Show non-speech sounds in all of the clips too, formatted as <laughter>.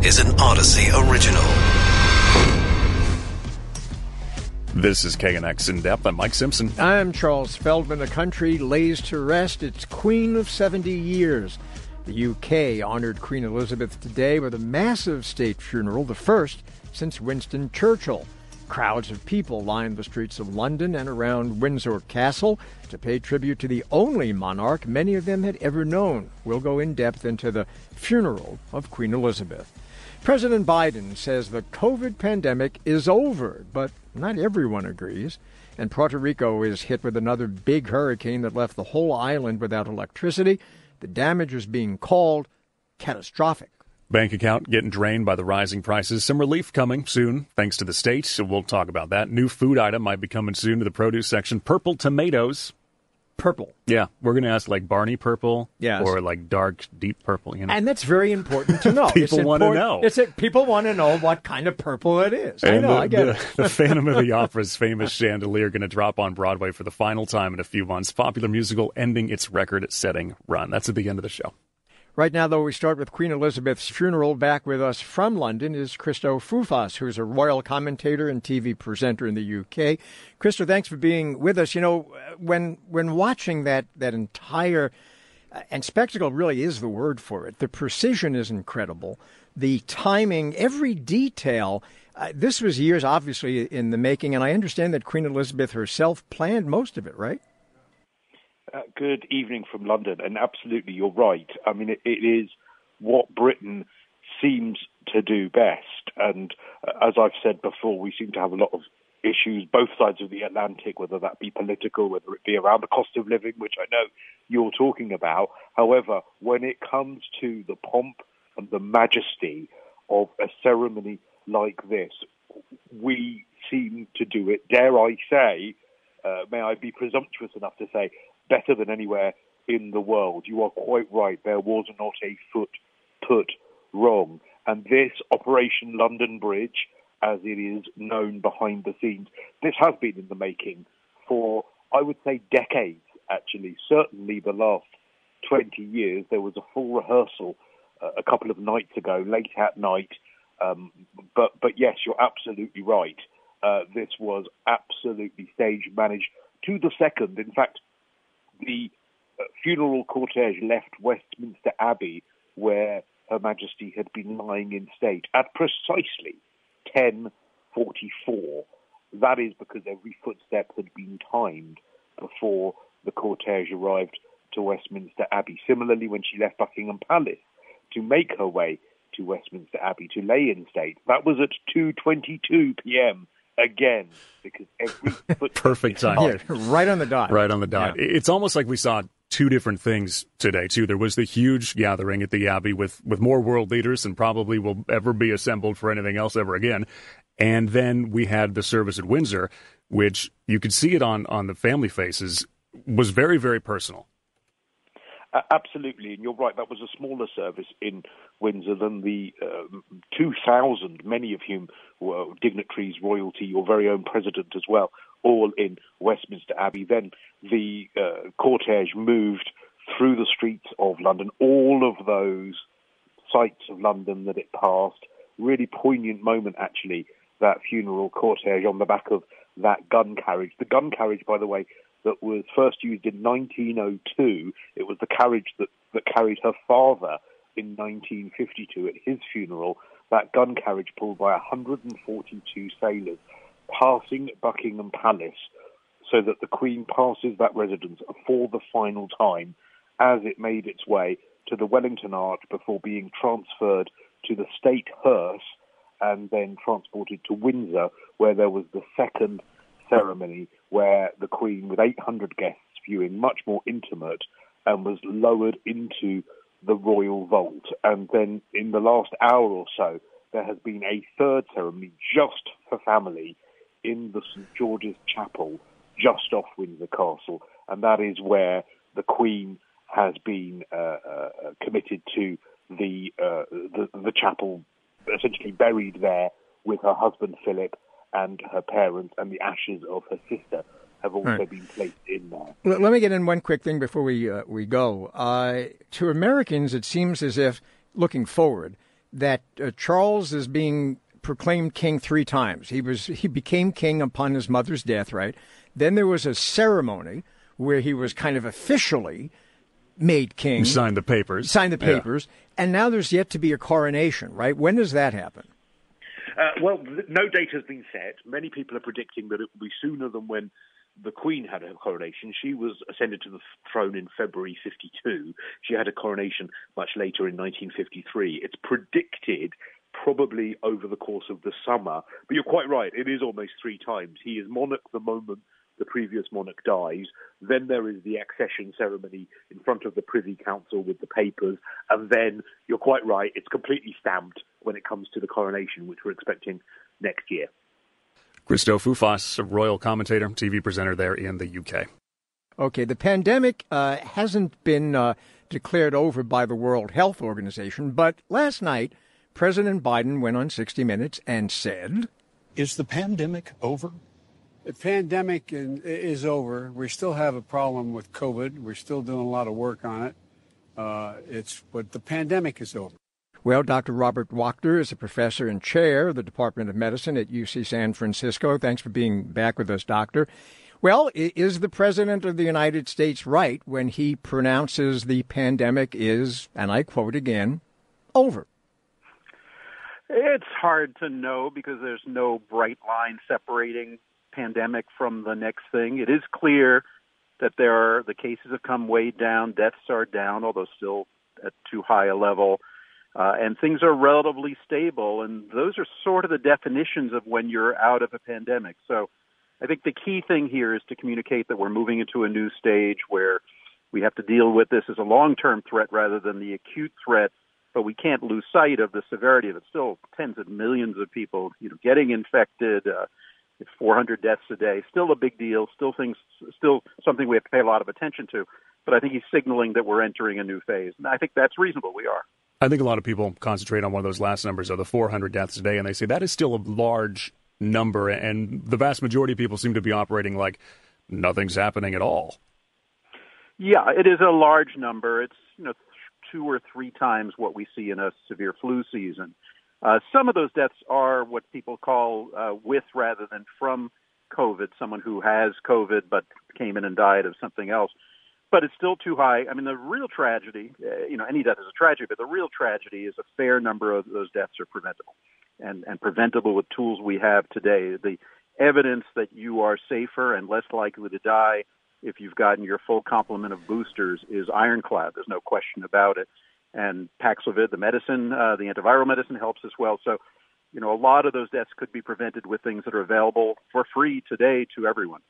This is an Audacy original. This is KNX In Depth. I'm Mike Simpson. I'm Charles Feldman. The country lays to rest its Queen of 70 years. The UK honored Queen Elizabeth today with a massive state funeral, the first since Winston Churchill. Crowds of people lined the streets of London and around Windsor Castle to pay tribute to the only monarch many of them had ever known. We'll go in depth into the funeral of Queen Elizabeth. President Biden says the COVID pandemic is over, but not everyone agrees. And Puerto Rico is hit with another big hurricane that left the whole island without electricity. The damage is being called catastrophic. Bank account getting drained by the rising prices. Some relief coming soon, thanks to the state. So we'll talk about that. New food item might be coming soon to the produce section. Purple tomatoes. Purple. Yeah, we're going to ask like Barney purple Yes. or like dark, deep purple. You know, And that's very important to know. <laughs> People wanna know. It's a, people want to know what kind of purple it is. I know, the, I get the, it. the <laughs> Phantom of the Opera's famous chandelier going to drop on Broadway for the final time in a few months. Popular musical ending its record-setting run. That's at the end of the show. Right now, though, we start with Queen Elizabeth's funeral. Back with us from London is Christo Foufas, who's a royal commentator and TV presenter in the UK. Christo, thanks for being with us. You know, when when watching that that entire uh, and spectacle really is the word for it. The precision is incredible. The timing, every detail. Uh, this was years, obviously, in the making, and I understand that Queen Elizabeth herself planned most of it, right? Uh, good evening from London, and absolutely, you're right. I mean, it, it is what Britain seems to do best, and uh, as I've said before, we seem to have a lot of issues both sides of the Atlantic, whether that be political, whether it be around the cost of living, which I know you're talking about. However, when it comes to the pomp and the majesty of a ceremony like this, we seem to do it, dare I say, uh, may I be presumptuous enough to say, better than anywhere in the world. You are quite right. There was not a foot put wrong. And this Operation London Bridge, as it is known behind the scenes, this has been in the making for, I would say, decades, actually. Certainly the last 20 years. There was a full rehearsal uh, a couple of nights ago, late at night. Um, but, but yes, you're absolutely right. Uh, this was absolutely stage managed to the second. In fact, the uh, funeral cortege left Westminster Abbey, where Her Majesty had been lying in state, at precisely 10:44. That is because every footstep had been timed before the cortege arrived to Westminster Abbey. Similarly, when she left Buckingham Palace to make her way to Westminster Abbey to lay in state, that was at 2:22 p.m. again because every <laughs> footstep Perfect time, timing. Yeah, right on the dot. Right on the dot. It's almost like we saw two different things today too. There was the huge gathering at the Abbey with with more world leaders than probably will ever be assembled for anything else ever again. And then we had the service at Windsor, which you could see it on on the family faces was very very personal. Uh, absolutely, and you're right. That was a smaller service in Windsor than the um 2,000, many of whom were dignitaries, royalty, your very own president as well, all in Westminster Abbey. Then the uh, cortege moved through the streets of London, all of those sights of London that it passed. Really poignant moment, actually, that funeral cortege on the back of that gun carriage. The gun carriage, by the way, that was first used in 1902. It was the carriage that, that carried her father in 1952 at his funeral. That gun carriage pulled by 142 sailors passing Buckingham Palace so that the Queen passes that residence for the final time as it made its way to the Wellington Arch before being transferred to the State Hearse and then transported to Windsor, where there was the second ceremony where the Queen, with 800 guests viewing, much more intimate, and was lowered into the royal vault. And then in the last hour or so, there has been a third ceremony just for family in the St George's Chapel, just off Windsor Castle, and that is where the Queen has been uh, uh, committed to the, uh, the the chapel, essentially buried there with her husband Philip and her parents, and the ashes of her sister have also Right. been placed in there. Let let me get in one quick thing before we uh, we go. Uh, to Americans, it seems as if looking forward, that uh, Charles is being proclaimed king three times. He was he became king upon his mother's death, right? Then there was a ceremony where he was kind of officially made king. signed the papers. Signed the papers, yeah. and now there's yet to be a coronation, right? When does that happen? Uh, well, no date has been set. Many people are predicting that it will be sooner than when the Queen had her coronation. She was ascended to the throne in February 52. She had a coronation much later in 1953. It's predicted probably over the course of the summer. But you're quite right, it is almost three times. He is monarch the moment the previous monarch dies. Then there is the accession ceremony in front of the Privy Council with the papers. And then you're quite right, it's completely stamped when it comes to the coronation, which we're expecting next year. Christo Foufas, a royal commentator, TV presenter there in the UK. Okay, the pandemic uh, hasn't been uh, declared over by the World Health Organization, but last night, President Biden went on 60 Minutes and said, Is the pandemic over? The pandemic is over. We still have a problem with COVID. We're still doing a lot of work on it. Uh, it's but the pandemic is over. Well, Dr. Robert Wachter is a professor and chair of the Department of Medicine at UC San Francisco. Thanks for being back with us, Doctor. Well, is the President of the United States right when he pronounces the pandemic is, and I quote again, over? It's hard to know because there's no bright line separating pandemic from the next thing. It is clear that there are the cases have come way down, deaths are down, although still at too high a level, uh, and things are relatively stable. And those are sort of the definitions of when you're out of a pandemic. So I think the key thing here is to communicate that we're moving into a new stage where we have to deal with this as a long-term threat rather than the acute threat but we can't lose sight of the severity of it. Still, tens of millions of people, you know, getting infected. Uh, 400 deaths a day, still a big deal. Still things, still something we have to pay a lot of attention to. But I think he's signaling that we're entering a new phase, and I think that's reasonable. We are. I think a lot of people concentrate on one of those last numbers of the 400 deaths a day, and they say that is still a large number, and the vast majority of people seem to be operating like nothing's happening at all. Yeah, it is a large number. It's you know two or three times what we see in a severe flu season. Uh, some of those deaths are what people call uh, with rather than from COVID, someone who has COVID but came in and died of something else. But it's still too high. I mean, the real tragedy, uh, you know, any death is a tragedy, but the real tragedy is a fair number of those deaths are preventable and, and preventable with tools we have today. The evidence that you are safer and less likely to die if you've gotten your full complement of boosters is ironclad. There's no question about it. And Paxlovid, the medicine, uh, the antiviral medicine helps as well. So, you know, a lot of those deaths could be prevented with things that are available for free today to everyone.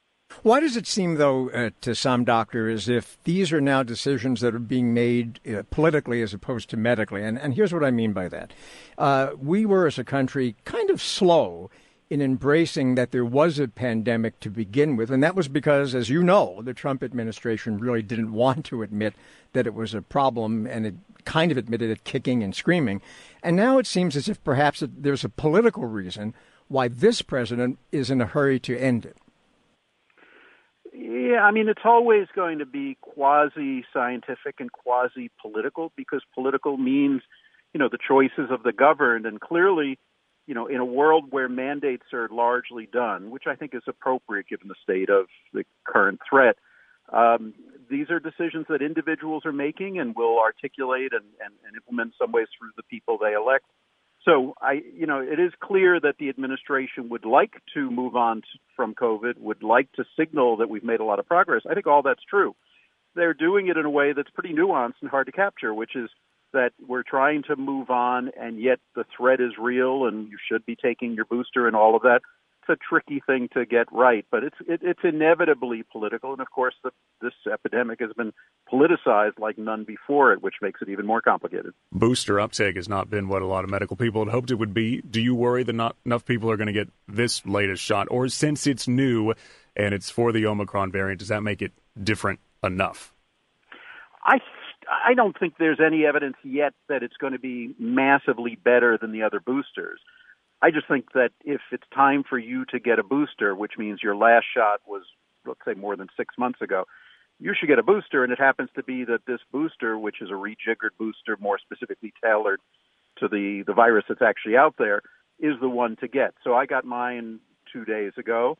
Why does it seem, though, uh, to some doctors, as if these are now decisions that are being made uh, politically as opposed to medically? And, and here's what I mean by that. Uh, we were, as a country, kind of slow in embracing that there was a pandemic to begin with. And that was because, as you know, the Trump administration really didn't <laughs> want to admit that it was a problem and it kind of admitted it kicking and screaming. And now it seems as if perhaps there's a political reason why this president is in a hurry to end it. Yeah, I mean, it's always going to be quasi scientific and quasi political because political means, you know, the choices of the governed. And clearly, you know, in a world where mandates are largely done, which I think is appropriate given the state of the current threat, um, these are decisions that individuals are making and will articulate and, and, and implement some ways through the people they elect. So I, you know, it is clear that the administration would like to move on from COVID, would like to signal that we've made a lot of progress. I think all that's true. They're doing it in a way that's pretty nuanced and hard to capture, which is that we're trying to move on, and yet the threat is real, and you should be taking your booster and all of that. It's a tricky thing to get right, but it's it, it's inevitably political, and of course, the, this epidemic has been politicized like none before it, which makes it even more complicated. Booster uptake has not been what a lot of medical people had hoped it would be. Do you worry that not enough people are going to get this latest shot, or since it's new and it's for the Omicron variant, does that make it different enough? I I don't think there's any evidence yet that it's going to be massively better than the other boosters. I just think that if it's time for you to get a booster, which means your last shot was, let's say, more than six months ago, you should get a booster. And it happens to be that this booster, which is a rejiggered booster, more specifically tailored to the the virus that's actually out there is the one to get. So I got mine two days ago.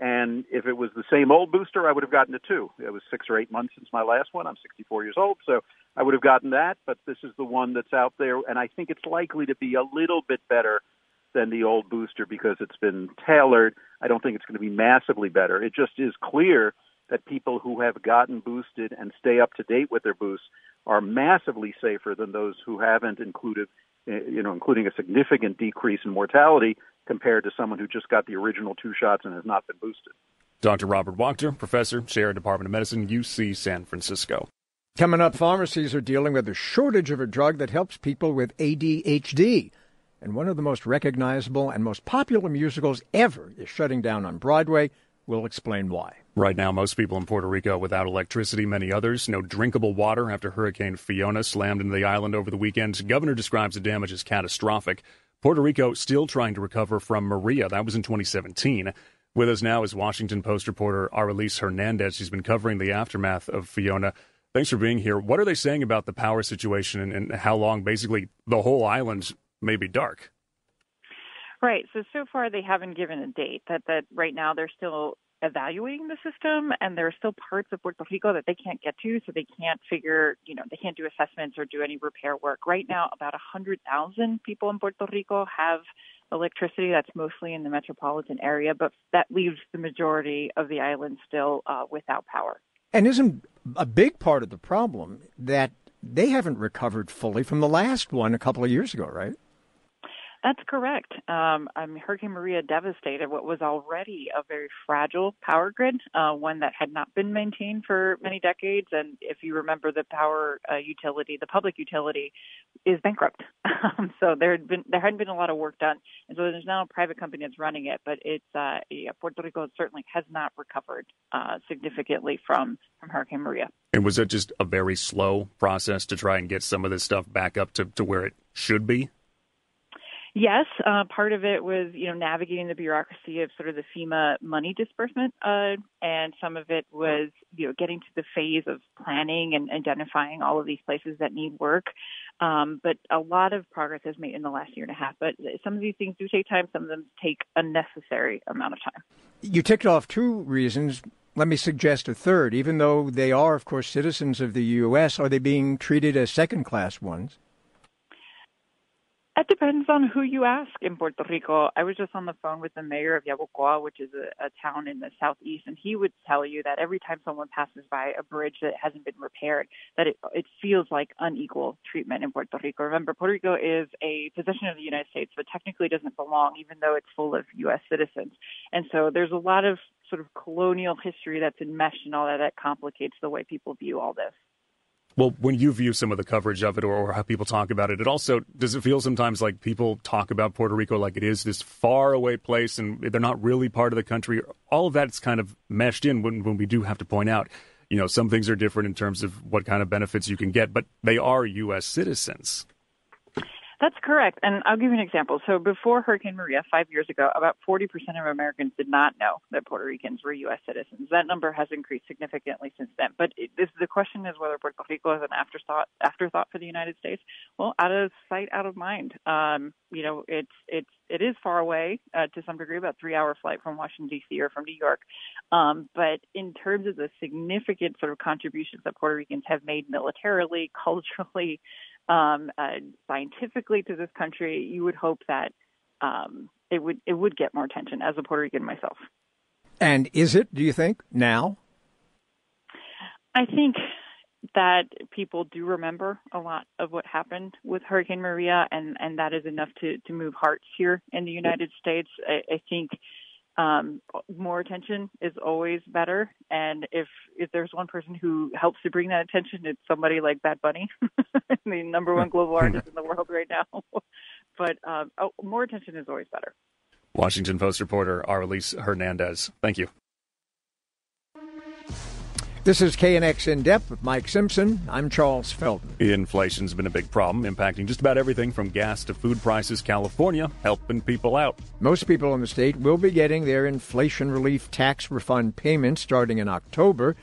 And if it was the same old booster, I would have gotten it too. It was six or eight months since my last one. I'm 64 years old, so I would have gotten that. But this is the one that's out there, and I think it's likely to be a little bit better than the old booster because it's been tailored. I don't think it's going to be massively better. It just is clear that people who have gotten boosted and stay up to date with their boosts are massively safer than those who haven't, included, eh, you know, including a significant decrease in mortality compared to someone who just got the original two shots and has not been boosted. Dr. Robert Wachter, professor, chair, Department of Medicine, UC San Francisco. Coming up, pharmacies are dealing with a shortage of a drug that helps people with ADHD. And one of the most recognizable and most popular musicals ever is shutting down on Broadway. We'll explain why. Right now, most people in Puerto Rico without electricity, many others, no drinkable water after Hurricane Fiona slammed into the island over the weekend. Governor describes the damage as catastrophic. Puerto Rico still trying to recover from Maria. That was in 2017. With us now is Washington Post reporter Arelis Hernandez. She's been covering the aftermath of Fiona. Thanks for being here. What are they saying about the power situation and, and how long basically the whole island may be dark? Right. So so far they haven't given a date. That that right now they're still evaluating the system and there are still parts of Puerto Rico that they can't get to so they can't figure, you know, they can't do assessments or do any repair work. Right now about 100,000 people in Puerto Rico have electricity that's mostly in the metropolitan area, but that leaves the majority of the island still uh, without power. And isn't a big part of the problem that they haven't recovered fully from the last one a couple of years ago, right? That's correct. Um, Hurricane Maria devastated what was already a very fragile power grid, uh, one that had not been maintained for many decades. And if you remember, the power uh, utility, the public utility, is bankrupt. <laughs> Um, so there had been there hadn't been a lot of work done, and so there's now a private company that's running it. But it's uh, yeah, Puerto Rico certainly has not recovered uh, significantly from from Hurricane Maria. And was it just a very slow process to try and get some of this stuff back up to, to where it should be? Yes, uh, part of it was you know navigating the bureaucracy of sort of the FEMA money disbursement, uh, and some of it was you know getting to the phase of planning and identifying all of these places that need work. Um, but a lot of progress has made in the last year and a half. But some of these things do take time. Some of them take a necessary amount of time. You ticked off two reasons. Let me suggest a third. Even though they are, of course, citizens of the U.S., are they being treated as second class ones? It depends on who you ask in Puerto Rico. I was just on the phone with the mayor of Yabucoa, which is a, a town in the southeast, and he would tell you that every time someone passes by a bridge that hasn't been repaired, that it, it feels like unequal treatment in Puerto Rico. Remember, Puerto Rico is a possession of the United States, but technically doesn't belong, even though it's full of U.S. citizens. And so there's a lot of sort of colonial history that's enmeshed in all that that complicates the way people view all this. Well, when you view some of the coverage of it or, or, how people talk about it, it also does it feel sometimes like people talk about Puerto Rico like it is this far away place and they're not really part of the country. All of that's kind of meshed in when, when we do have to point out, you know, some things are different in terms of what kind of benefits you can get, but they are U.S. citizens. That's correct. And I'll give you an example. So before Hurricane Maria, five years ago, about 40% of Americans did not know that Puerto Ricans were U.S. citizens. That number has increased significantly since then. But it, this, the question is whether Puerto Rico is an afterthought, afterthought for the United States. Well, out of sight, out of mind. Um, you know, it's, it's, it is far away uh, to some degree, about three hour flight from Washington, D.C. or from New York. Um, but in terms of the significant sort of contributions that Puerto Ricans have made militarily, <laughs> culturally, um, uh, scientifically to this country, you would hope that um, it would it would get more attention as a Puerto Rican myself. And is it? Do you think now? I think that people do remember a lot of what happened with Hurricane Maria, and and that is enough to to move hearts here in the United States. I, I think um, more attention is always better. And if if there's one person who helps to bring that attention, it's somebody like Bad Bunny, <laughs> the number one global artist in the world right now. <laughs> but um, oh, more attention is always better. Washington Post reporter Arelis Hernandez. Thank you. This is KNX In Depth with Mike Simpson. I'm Charles Feldman. Inflation's been a big problem, impacting just about everything from gas to food prices. California helping people out. Most people in the state will be getting their inflation relief tax refund payment starting in October,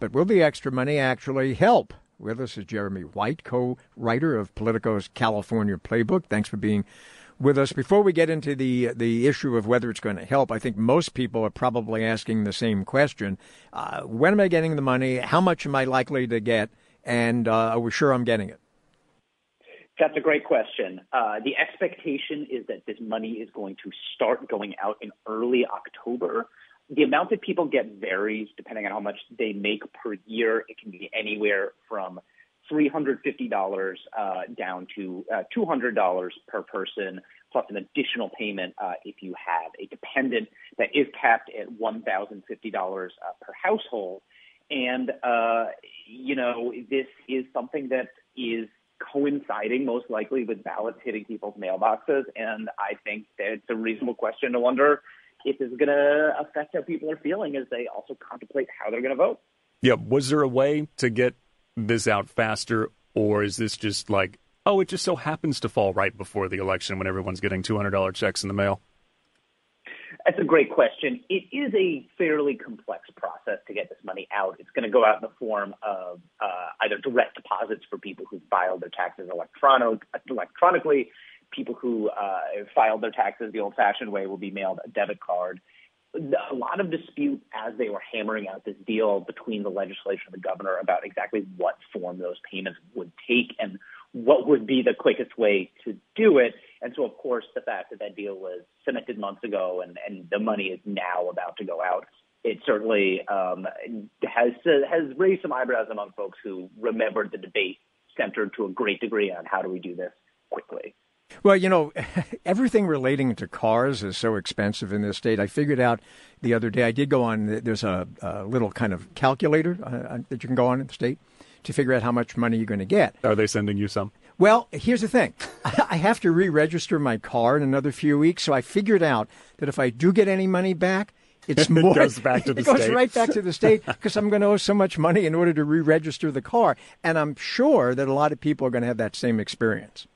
but will the extra money actually help? With us is Jeremy White, co writer of Politico's California Playbook. Thanks for being with us. Before we get into the the issue of whether it's going to help, I think most people are probably asking the same question: uh, When am I getting the money? How much am I likely to get? And uh, are we sure I'm getting it? That's a great question. Uh, the expectation is that this money is going to start going out in early October. The amount that people get varies depending on how much they make per year. It can be anywhere from $350 uh, down to uh, $200 per person, plus an additional payment uh, if you have a dependent that is capped at $1,050 uh, per household. And, uh, you know, this is something that is coinciding most likely with ballots hitting people's mailboxes. And I think that it's a reasonable question to wonder if this is going to affect how people are feeling as they also contemplate how they're going to vote. Yeah. Was there a way to get this out faster, or is this just like, oh, it just so happens to fall right before the election when everyone's getting $200 checks in the mail? That's a great question. It is a fairly complex process to get this money out. It's going to go out in the form of uh, either direct deposits for people who filed their taxes electronic, electronically. People who uh, filed their taxes the old-fashioned way will be mailed a debit card. A lot of dispute as they were hammering out this deal between the legislature and the governor about exactly what form those payments would take and what would be the quickest way to do it. And so, of course, the fact that that deal was cemented months ago and, and the money is now about to go out, it certainly um, has has raised some eyebrows among folks who remembered the debate centered to a great degree on how do we do this quickly. Well, you know, <laughs> everything relating to cars is so expensive in this state. I figured out the other day, I did go on, there's a, a little kind of calculator uh, that you can go on in the state to figure out how much money you're going to get. Are they sending you some? Well, here's the thing. <laughs> I have to re-register my car in another few weeks, so I figured out that if I do get any money back, it's <laughs> more. it goes back to the it state. goes right back to the state because I'm going to owe so much money in order to re-register the car, and I'm sure that a lot of people are going to have that same experience.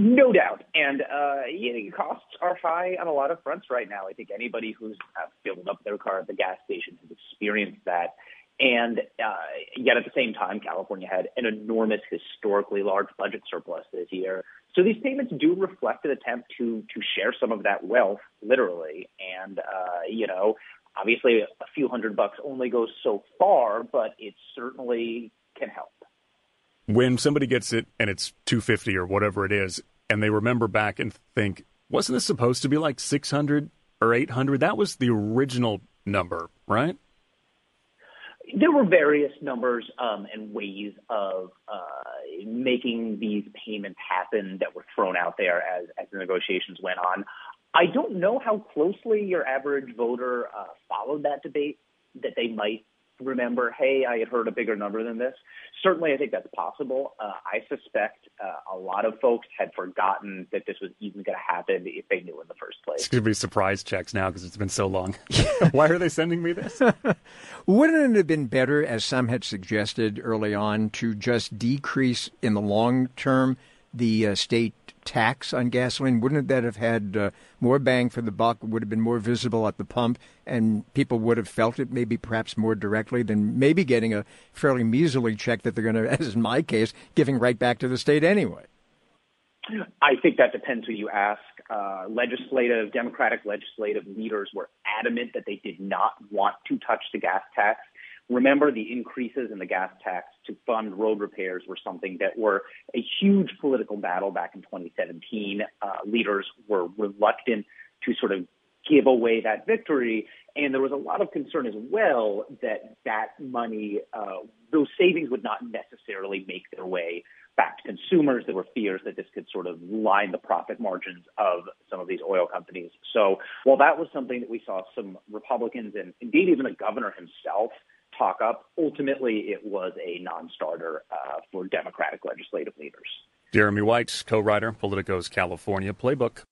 No doubt, and uh, yeah, costs are high on a lot of fronts right now. I think anybody who's uh, filled up their car at the gas station has experienced that. And uh, yet at the same time, California had an enormous, historically large budget surplus this year. So these payments do reflect an attempt to to share some of that wealth, literally. And uh, you know, obviously, a few hundred bucks only goes so far, but it certainly can help. When somebody gets it and it's two fifty or whatever it is, and they remember back and think, wasn't this supposed to be like six hundred or eight hundred? That was the original number, right? there were various numbers um, and ways of uh, making these payments happen that were thrown out there as, as the negotiations went on. I don't know how closely your average voter uh, followed that debate, that they might remember, hey, I had heard a bigger number than this. Certainly, I think that's possible. Uh, I suspect uh, a lot of folks had forgotten that this was even going to happen if they knew in the first place. It's going to be surprise checks now because it's been so long. <laughs> <laughs> Why are they sending me this? <laughs> Wouldn't it have been better, as some had suggested early on, to just decrease in the long term the uh, state tax on gasoline? Wouldn't that have had uh, more bang for the buck? Would have been more visible at the pump, and people would have felt it maybe perhaps more directly than maybe getting a fairly measly check that they're going <laughs> to, as in my case, giving right back to the state anyway. I think that depends who you ask. Uh, legislative, Democratic legislative leaders were adamant that they did not want to touch the gas tax. Remember, the increases in the gas tax to fund road repairs were something that were a huge political battle back in 2017. Uh, leaders were reluctant to sort of give away that victory. And there was a lot of concern as well that that money, uh, those savings would not necessarily make their way back to consumers. There were fears that this could sort of line the profit margins of some of these oil companies. So while that was something that we saw some Republicans and indeed even the governor himself talk up. Ultimately, it was a non-starter uh, for Democratic legislative leaders. Jeremy White, co-writer, Politico's California Playbook.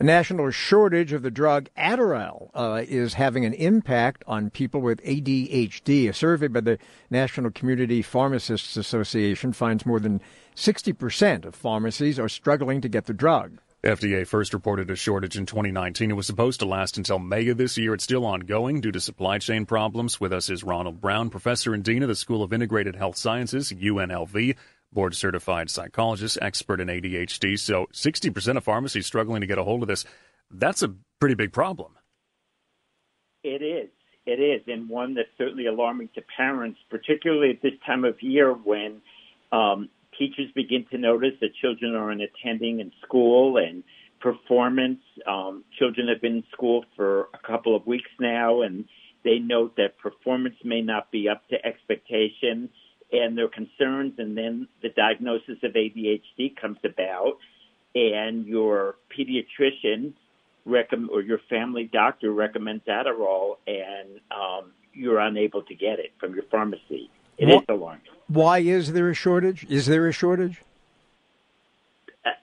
A national shortage of the drug Adderall uh, is having an impact on people with ADHD. A survey by the National Community Pharmacists Association finds more than 60% of pharmacies are struggling to get the drug. FDA first reported a shortage in 2019. It was supposed to last until May of this year. It's still ongoing due to supply chain problems. With us is Ronald Brown, professor and dean of the School of Integrated Health Sciences, UNLV, board certified psychologist, expert in ADHD. So 60% of pharmacies struggling to get a hold of this. That's a pretty big problem. It is. It is, and one that's certainly alarming to parents, particularly at this time of year when um, teachers begin to notice that children aren't attending in school and performance. Um, children have been in school for a couple of weeks now, and they note that performance may not be up to expectation, and their concerns. And then the diagnosis of ADHD comes about, and your pediatrician recommend or your family doctor recommends Adderall, and um, you're unable to get it from your pharmacy. It what, is alarming. Why is there a shortage? Is there a shortage?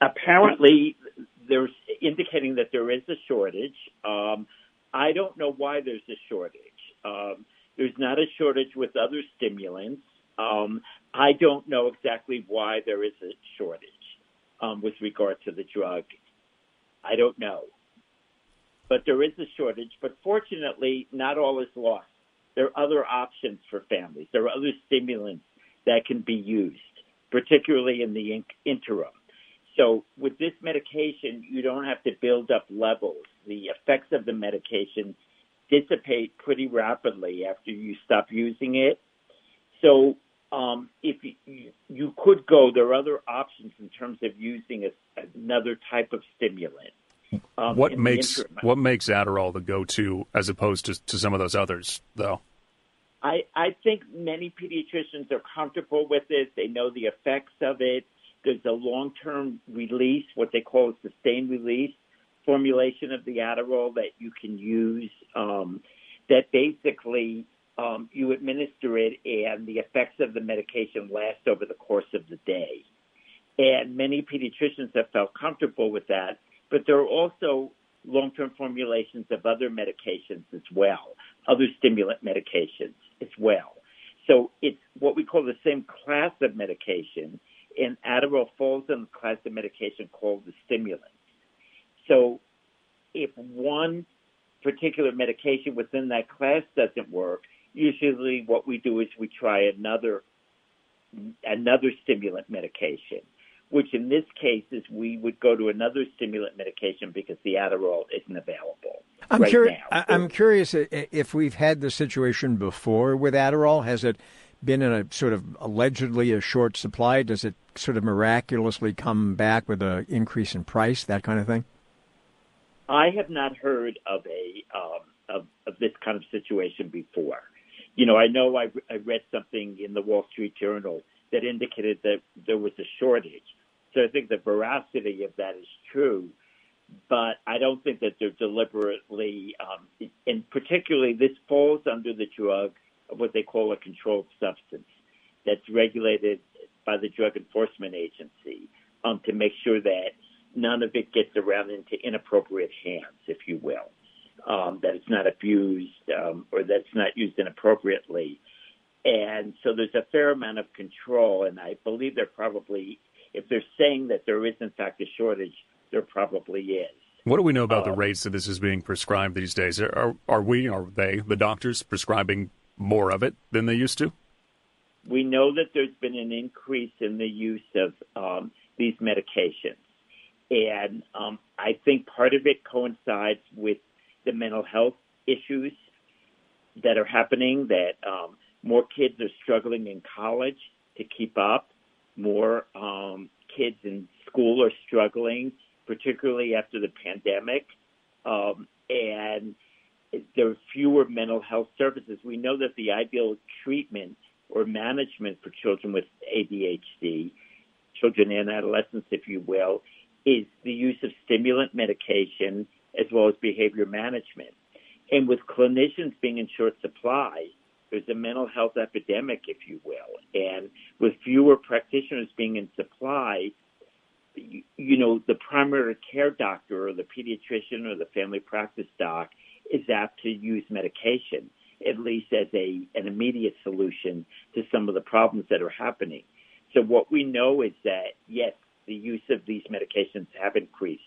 Apparently, there's indicating that there is a shortage. Um, I don't know why there's a shortage. Um, there's not a shortage with other stimulants. Um, I don't know exactly why there is a shortage um, with regard to the drug. I don't know. But there is a shortage. But fortunately, not all is lost. There are other options for families. There are other stimulants that can be used, particularly in the in- interim. So with this medication, you don't have to build up levels. The effects of the medication dissipate pretty rapidly after you stop using it. So um, if you, you, could go, there are other options in terms of using a, another type of stimulant. Um, what makes what makes Adderall the go-to as opposed to, to some of those others, though? I, I think many pediatricians are comfortable with it. They know the effects of it. There's a long-term release, what they call a sustained release formulation of the Adderall that you can use. Um, that basically um, you administer it, and the effects of the medication last over the course of the day. And many pediatricians have felt comfortable with that but there are also long-term formulations of other medications as well, other stimulant medications as well. So it's what we call the same class of medication, and Adderall falls in the class of medication called the stimulants. So if one particular medication within that class doesn't work, usually what we do is we try another another stimulant medication which in this case is we would go to another stimulant medication because the Adderall isn't available. I'm, right curi- I'm curious if we've had the situation before with Adderall. Has it been in a sort of allegedly a short supply? Does it sort of miraculously come back with an increase in price, that kind of thing? I have not heard of a um, of, of this kind of situation before. You know, I know I, I read something in the Wall Street Journal that indicated that there was a shortage. So I think the veracity of that is true, but I don't think that they're deliberately, um, and particularly this falls under the drug of what they call a controlled substance that's regulated by the Drug Enforcement Agency um, to make sure that none of it gets around into inappropriate hands, if you will, um, that it's not abused um, or that it's not used inappropriately. And so there's a fair amount of control, and I believe there probably, if they're saying that there is in fact a shortage, there probably is. What do we know about the um, rates that this is being prescribed these days? Are, are we, are they, the doctors, prescribing more of it than they used to? We know that there's been an increase in the use of um, these medications. And um, I think part of it coincides with the mental health issues that are happening that um, more kids are struggling in college to keep up. More um, kids in school are struggling, particularly after the pandemic. Um, and there are fewer mental health services. We know that the ideal treatment or management for children with ADHD, children and adolescents, if you will, is the use of stimulant medication as well as behavior management. And with clinicians being in short supply, there's a mental health epidemic, if you will. And with fewer practitioners being in supply, you, you know, the primary care doctor or the pediatrician or the family practice doc is apt to use medication, at least as a an immediate solution to some of the problems that are happening. So what we know is that yes, the use of these medications have increased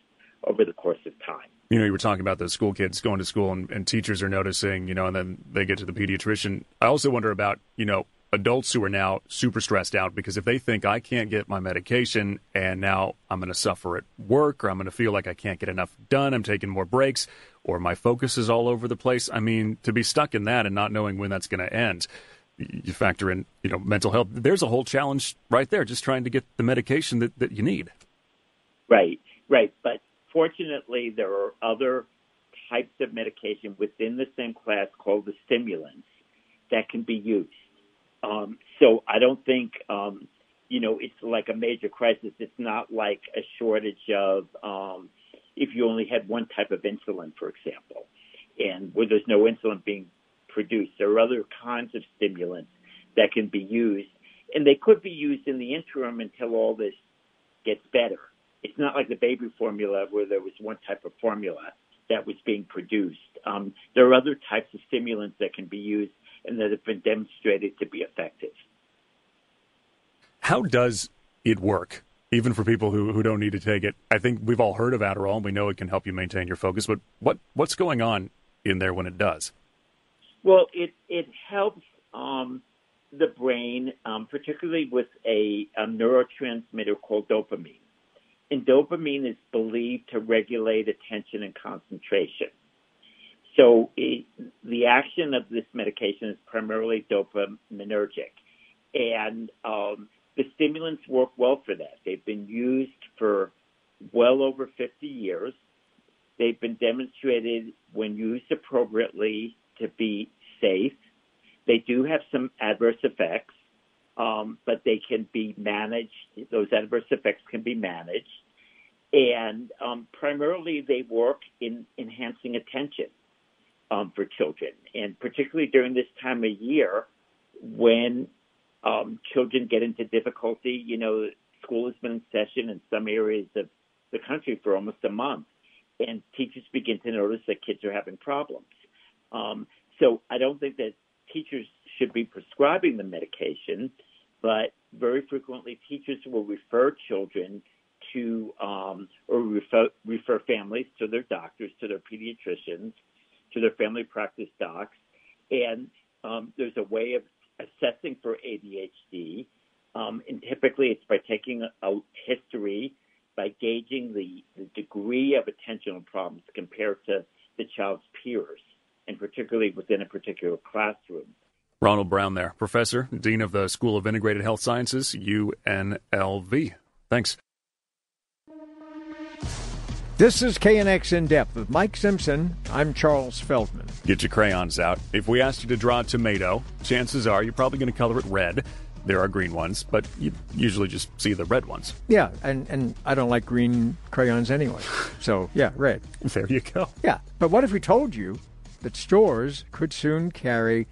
were talking about the school kids going to school and, and teachers are noticing, you know, and then they get to the pediatrician. I also wonder about, you know, adults who are now super stressed out because if they think I can't get my medication and now I'm going to suffer at work or I'm going to feel like I can't get enough done, I'm taking more breaks or my focus is all over the place. I mean, to be stuck in that and not knowing when that's going to end, you factor in, you know, mental health. There's a whole challenge right there, just trying to get the medication that, that you need. Right, right. But fortunately, there are other types of medication within the same class called the stimulants that can be used. Um, so I don't think, um, you know, it's like a major crisis. It's not like a shortage of, um, if you only had one type of insulin, for example, and where there's no insulin being produced. There are other kinds of stimulants that can be used, and they could be used in the interim until all this gets better. It's not like the baby formula where there was one type of formula that was being produced. Um, there are other types of stimulants that can be used and that have been demonstrated to be effective. How does it work? Even for people who, who don't need to take it, I think we've all heard of Adderall and we know it can help you maintain your focus. But what what's going on in there when it does? Well, it it helps um, the brain, um, particularly with a, a neurotransmitter called dopamine. And dopamine is believed to regulate attention and concentration. So it, the action of this medication is primarily dopaminergic, and um, the stimulants work well for that. They've been used for well over 50 years. They've been demonstrated when used appropriately to be safe. They do have some adverse effects, um, but they can be managed. Those adverse effects can be managed. And um, primarily, they work in enhancing attention um, for children, and particularly during this time of year when um, children get into difficulty. You know, school has been in session in some areas of the country for almost a month, and teachers begin to notice that kids are having problems. Um, so I don't think that teachers should be prescribing the medication, but very frequently teachers will refer children to um, or refer, refer families to their doctors, to their pediatricians, to their family practice docs, and um, there's a way of assessing for ADHD, um, and typically it's by taking a, history, by gauging the, the degree of attentional problems compared to the child's peers, and particularly within a particular classroom. Ronald Brown there, professor, dean of the School of Integrated Health Sciences, UNLV. Thanks. This is KNX In Depth with Mike Simpson. I'm Charles Feldman. Get your crayons out. If we asked you to draw a tomato, chances are you're probably going to color it red. There are green ones, but you usually just see the red ones. Yeah, and, and I don't like green crayons anyway. So, yeah, red. <laughs> There you go. Yeah, but what if we told you that stores could soon carry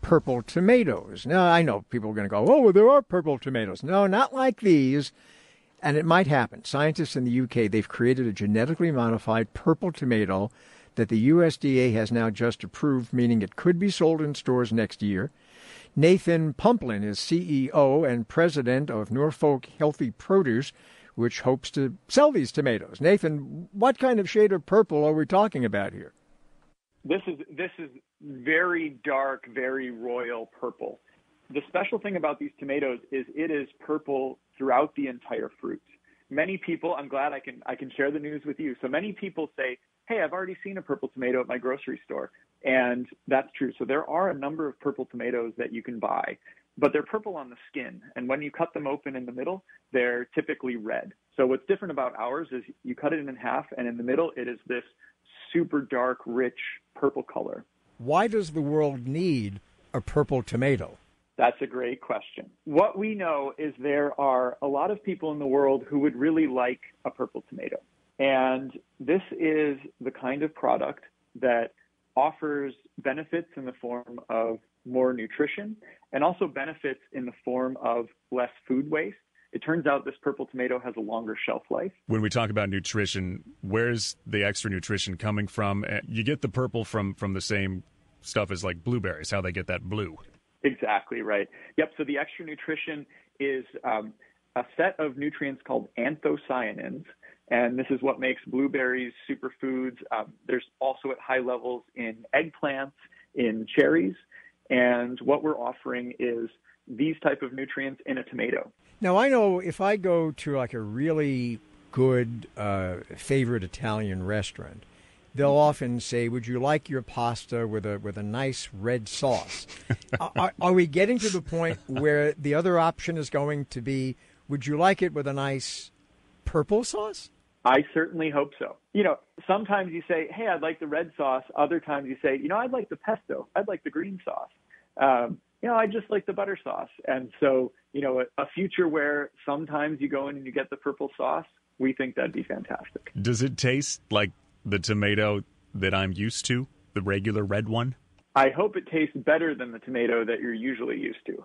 purple tomatoes? Now, I know people are going to go, oh, well, there are purple tomatoes. No, not like these. And it might happen. Scientists in the UK, they've created a genetically modified purple tomato that the USDA has now just approved, meaning it could be sold in stores next year. Nathan Pumplin is CEO and president of Norfolk Healthy Produce, which hopes to sell these tomatoes. Nathan, what kind of shade of purple are we talking about here? This is this is very dark, very royal purple. The special thing about these tomatoes is it is purple throughout the entire fruit. Many people, I'm glad I can I can share the news with you. So many people say, "Hey, I've already seen a purple tomato at my grocery store." And that's true. So there are a number of purple tomatoes that you can buy, but they're purple on the skin. And when you cut them open in the middle, they're typically red. So what's different about ours is you cut it in half and in the middle it is this super dark, rich purple color. Why does the world need a purple tomato? That's a great question. What we know is there are a lot of people in the world who would really like a purple tomato. And this is the kind of product that offers benefits in the form of more nutrition and also benefits in the form of less food waste. It turns out this purple tomato has a longer shelf life. When we talk about nutrition, where's the extra nutrition coming from? Uh, you get the purple from from the same stuff as like blueberries, how they get that blue. Exactly right. Yep. So the extra nutrition is um, a set of nutrients called anthocyanins, And this is what makes blueberries superfoods. Um, there's also at high levels in eggplants, in cherries. And what we're offering is these type of nutrients in a tomato. Now I know if I go to like a really good uh, favorite Italian restaurant, they'll often say, "Would you like your pasta with a with a nice red sauce?" <laughs> are, are we getting to the point where the other option is going to be, "Would you like it with a nice purple sauce?" I certainly hope so. You know, sometimes you say, "Hey, I'd like the red sauce." Other times you say, "You know, I'd like the pesto. I'd like the green sauce." Um, you know, I just like the butter sauce. And so, you know, a, a future where sometimes you go in and you get the purple sauce, we think that'd be fantastic. Does it taste like the tomato that I'm used to, the regular red one? I hope it tastes better than the tomato that you're usually used to.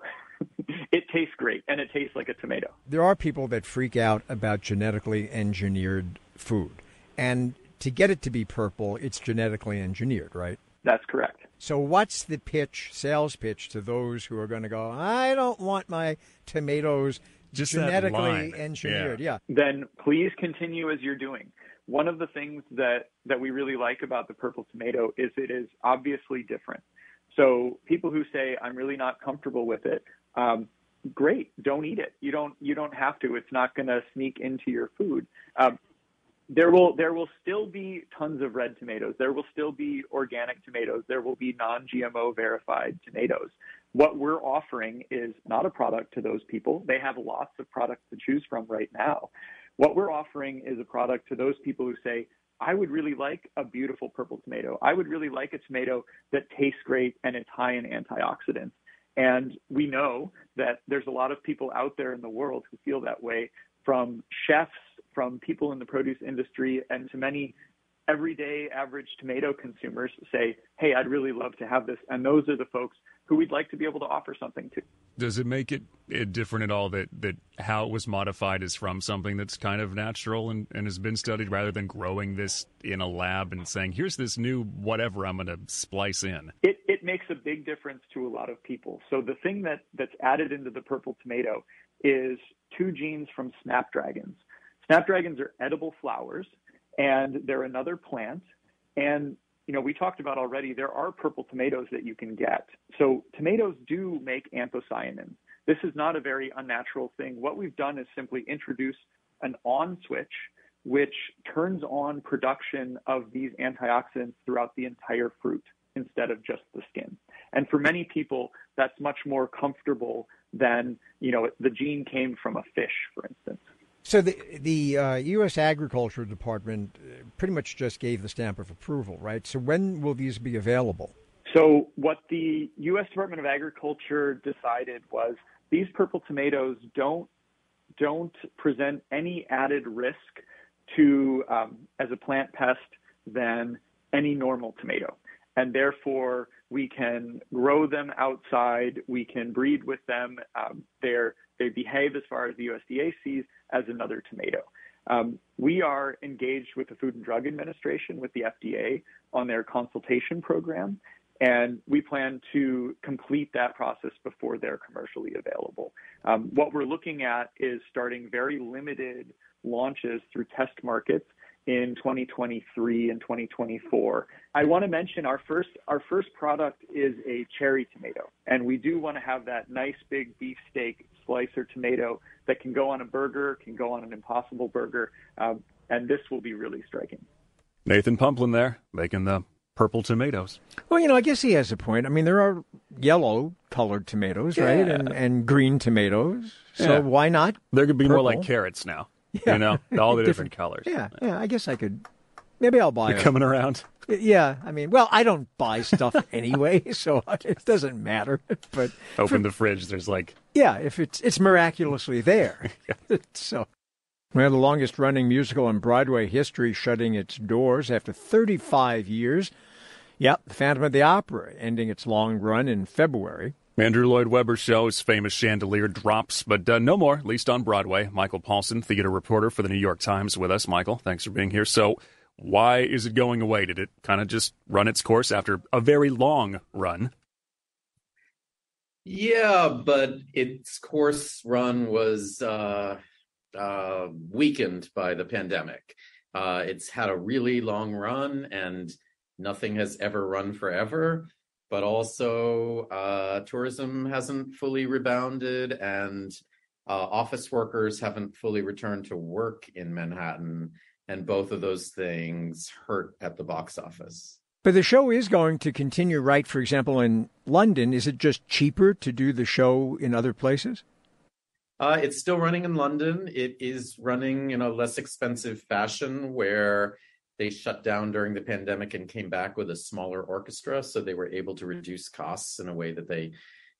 <laughs> it tastes great and it tastes like a tomato. There are people that freak out about genetically engineered food. And to get it to be purple, it's genetically engineered, right? That's correct. So, what's the pitch, sales pitch to those who are going to go, I don't want my tomatoes Just genetically engineered? Yeah. yeah. Then please continue as you're doing. One of the things that, that we really like about the purple tomato is it is obviously different. So people who say I'm really not comfortable with it, um, great, don't eat it. You don't you don't have to. It's not going to sneak into your food. Um, there will there will still be tons of red tomatoes. There will still be organic tomatoes. There will be non-GMO verified tomatoes. What we're offering is not a product to those people. They have lots of products to choose from right now. What we're offering is a product to those people who say, I would really like a beautiful purple tomato. I would really like a tomato that tastes great and it's high in antioxidants. And we know that there's a lot of people out there in the world who feel that way from chefs, from people in the produce industry, and to many everyday average tomato consumers say, hey, I'd really love to have this. And those are the folks who we'd like to be able to offer something to. Does it make it, it different at all that, that how it was modified is from something that's kind of natural and, and has been studied rather than growing this in a lab and saying, here's this new whatever I'm going to splice in? It, it makes a big difference to a lot of people. So the thing that, that's added into the purple tomato is two genes from snapdragons. Snapdragons are edible flowers and they're another plant. And you know, we talked about already, there are purple tomatoes that you can get. So tomatoes do make anthocyanins. This is not a very unnatural thing. What we've done is simply introduce an on switch, which turns on production of these antioxidants throughout the entire fruit instead of just the skin. And for many people, that's much more comfortable than, you know, the gene came from a fish, for instance. So the the uh, U.S. Agriculture Department uh, pretty much just gave the stamp of approval, right? So when will these be available? So what the U.S. Department of Agriculture decided was these purple tomatoes don't don't present any added risk to um, as a plant pest than any normal tomato, and therefore we can grow them outside. We can breed with them. Um, they behave as far as the USDA sees as another tomato. Um, we are engaged with the Food and Drug Administration, with the FDA, on their consultation program, and we plan to complete that process before they're commercially available. Um, what we're looking at is starting very limited launches through test markets in 2023 and 2024. I want to mention our first our first product is a cherry tomato, and we do want to have that nice big beefsteak slicer tomato that can go on a burger, can go on an Impossible burger, um, and this will be really striking. Nathan Pumplin there making the purple tomatoes. Well, you know, I guess he has a point. I mean, there are yellow colored tomatoes, yeah. right, and and green tomatoes. So yeah. why not? There could be purple? more like carrots now. Yeah. You know, all the different, different colors. Yeah, yeah. I guess I could. Maybe I'll buy. You're coming around. Yeah, I mean, well, I don't buy stuff <laughs> anyway, so <laughs> it doesn't matter. But open for, the fridge, there's like yeah, if it's it's miraculously there. <laughs> so, well, the longest running musical in Broadway history shutting its doors after 35 years. Yep, The Phantom of the Opera ending its long run in February. Andrew Lloyd Webber show's famous chandelier drops, but uh, no more, at least on Broadway. Michael Paulson, theater reporter for the New York Times, with us. Michael, thanks for being here. So, why is it going away? Did it kind of just run its course after a very long run? Yeah, but its course run was uh, uh, weakened by the pandemic. Uh, it's had a really long run, and nothing has ever run forever. But also, uh, tourism hasn't fully rebounded, and uh, office workers haven't fully returned to work in Manhattan. And both of those things hurt at the box office. But the show is going to continue, right? For example, in London, is it just cheaper to do the show in other places? Uh, it's still running in London. It is running in a less expensive fashion where they shut down during the pandemic and came back with a smaller orchestra. So they were able to reduce costs in a way that they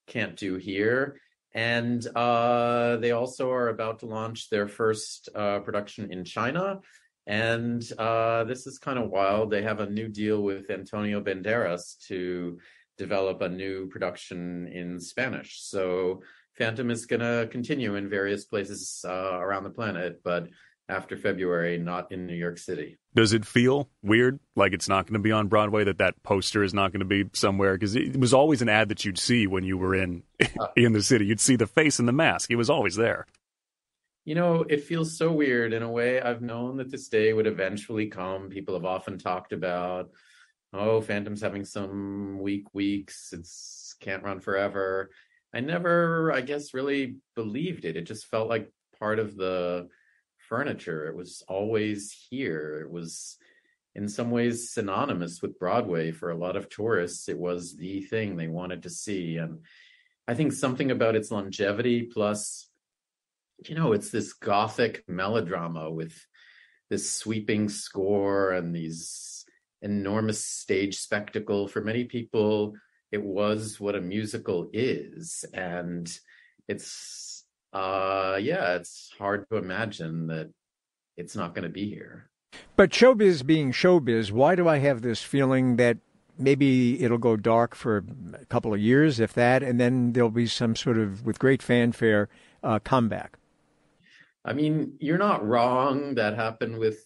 can't do here. And uh, they also are about to launch their first uh, production in China and uh, this is kind of wild. They have a new deal with Antonio Banderas to develop a new production in Spanish. So Phantom is going to continue in various places uh, around the planet, but after February, not in New York City. Does it feel weird, like it's not going to be on Broadway? That that poster is not going to be somewhere because it was always an ad that you'd see when you were in <laughs> in the city. You'd see the face and the mask. It was always there you know, it feels so weird in a way. I've known that this day would eventually come. People have often talked about, oh, Phantom's having some weak weeks. It's can't run forever. I never, I guess, really believed it. It just felt like part of the furniture. It was always here. It was in some ways synonymous with Broadway for a lot of tourists. It was the thing they wanted to see. And I think something about its longevity plus you know, it's this gothic melodrama with this sweeping score and these enormous stage spectacle. For many people, it was what a musical is. And it's, uh, yeah, it's hard to imagine that it's not going to be here. But showbiz being showbiz, why do I have this feeling that maybe it'll go dark for a couple of years, if that, and then there'll be some sort of, with great fanfare, uh, comeback? I mean, you're not wrong. That happened with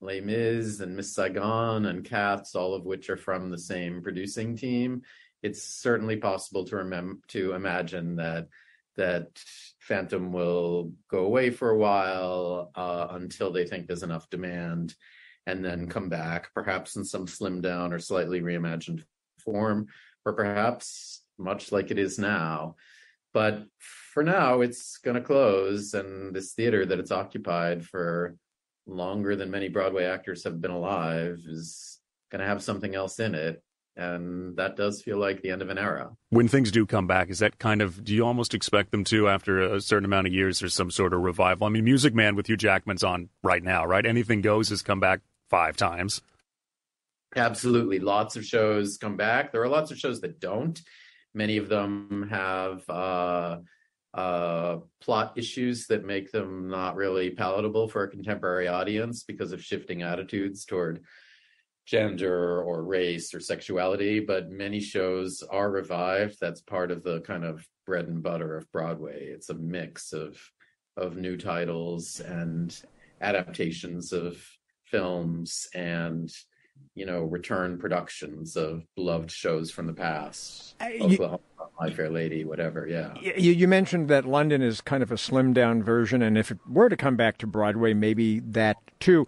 Les Mis and Miss Saigon and Cats, all of which are from the same producing team. It's certainly possible to remember to imagine that that Phantom will go away for a while uh, until they think there's enough demand, and then come back, perhaps in some slimmed down or slightly reimagined form, or perhaps much like it is now. But for now, it's going to close, and this theater that it's occupied for longer than many Broadway actors have been alive is going to have something else in it. And that does feel like the end of an era. When things do come back, is that kind of, do you almost expect them to, after a certain amount of years, there's some sort of revival? I mean, Music Man with Hugh Jackman's on right now, right? Anything Goes has come back five times. Absolutely. Lots of shows come back. There are lots of shows that don't. Many of them have uh, uh, plot issues that make them not really palatable for a contemporary audience because of shifting attitudes toward gender or race or sexuality. But many shows are revived. That's part of the kind of bread and butter of Broadway. It's a mix of of new titles and adaptations of films and you know, return productions of beloved shows from the past. Uh, Oklahoma, My Fair Lady, whatever. Yeah. You, you mentioned that London is kind of a slimmed down version, and if it were to come back to Broadway, maybe that too.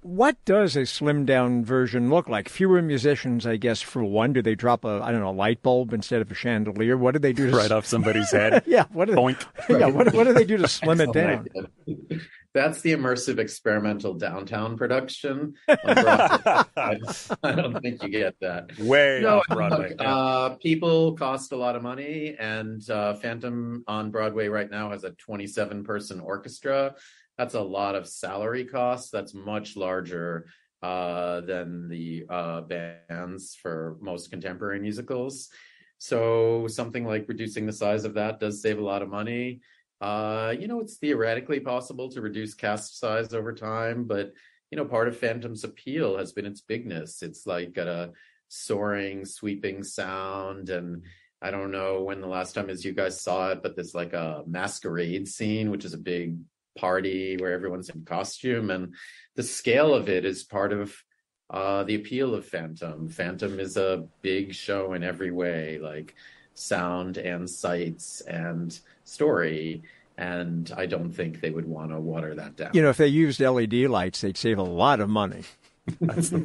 What does a slimmed down version look like? Fewer musicians, I guess, for one. Do they drop a I don't know light bulb instead of a chandelier? What do they do? To right s- off somebody's <laughs> head? yeah. What do they, <laughs> yeah. What, what do they do to slim it down? <laughs> that's the immersive experimental downtown production. I, I don't think you get that. Way no, off Broadway. Look, yeah. uh, people cost a lot of money, and uh, Phantom on Broadway right now has a 27 person orchestra. That's a lot of salary costs. That's much larger uh, than the uh, bands for most contemporary musicals. So something like reducing the size of that does save a lot of money. Uh, you know, it's theoretically possible to reduce cast size over time, but you know, part of Phantom's appeal has been its bigness. It's like got a soaring, sweeping sound, and I don't know when the last time is you guys saw it, but there's like a masquerade scene, which is a big party where everyone's in costume, and the scale of it is part of uh, the appeal of Phantom. Phantom is a big show in every way, like sound and sights and story. and I don't think they would want to water that down. You know, if they used LED lights, they'd save a lot of money.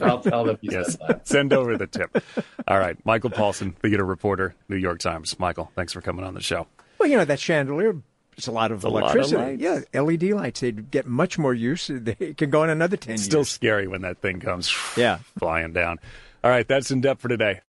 I'll tell them you yes. said that. Send over the tip. All right. Michael Paulson, theater reporter, New York Times. Michael, thanks for coming on the show. Well, you know, that chandelier, it's a lot of a lot of electricity. yeah, LED lights, they'd get much more use. They can go in another 10 Still years. Still scary when that thing comes Yeah. flying down. All right. That's in depth for today.